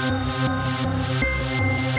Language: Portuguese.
Música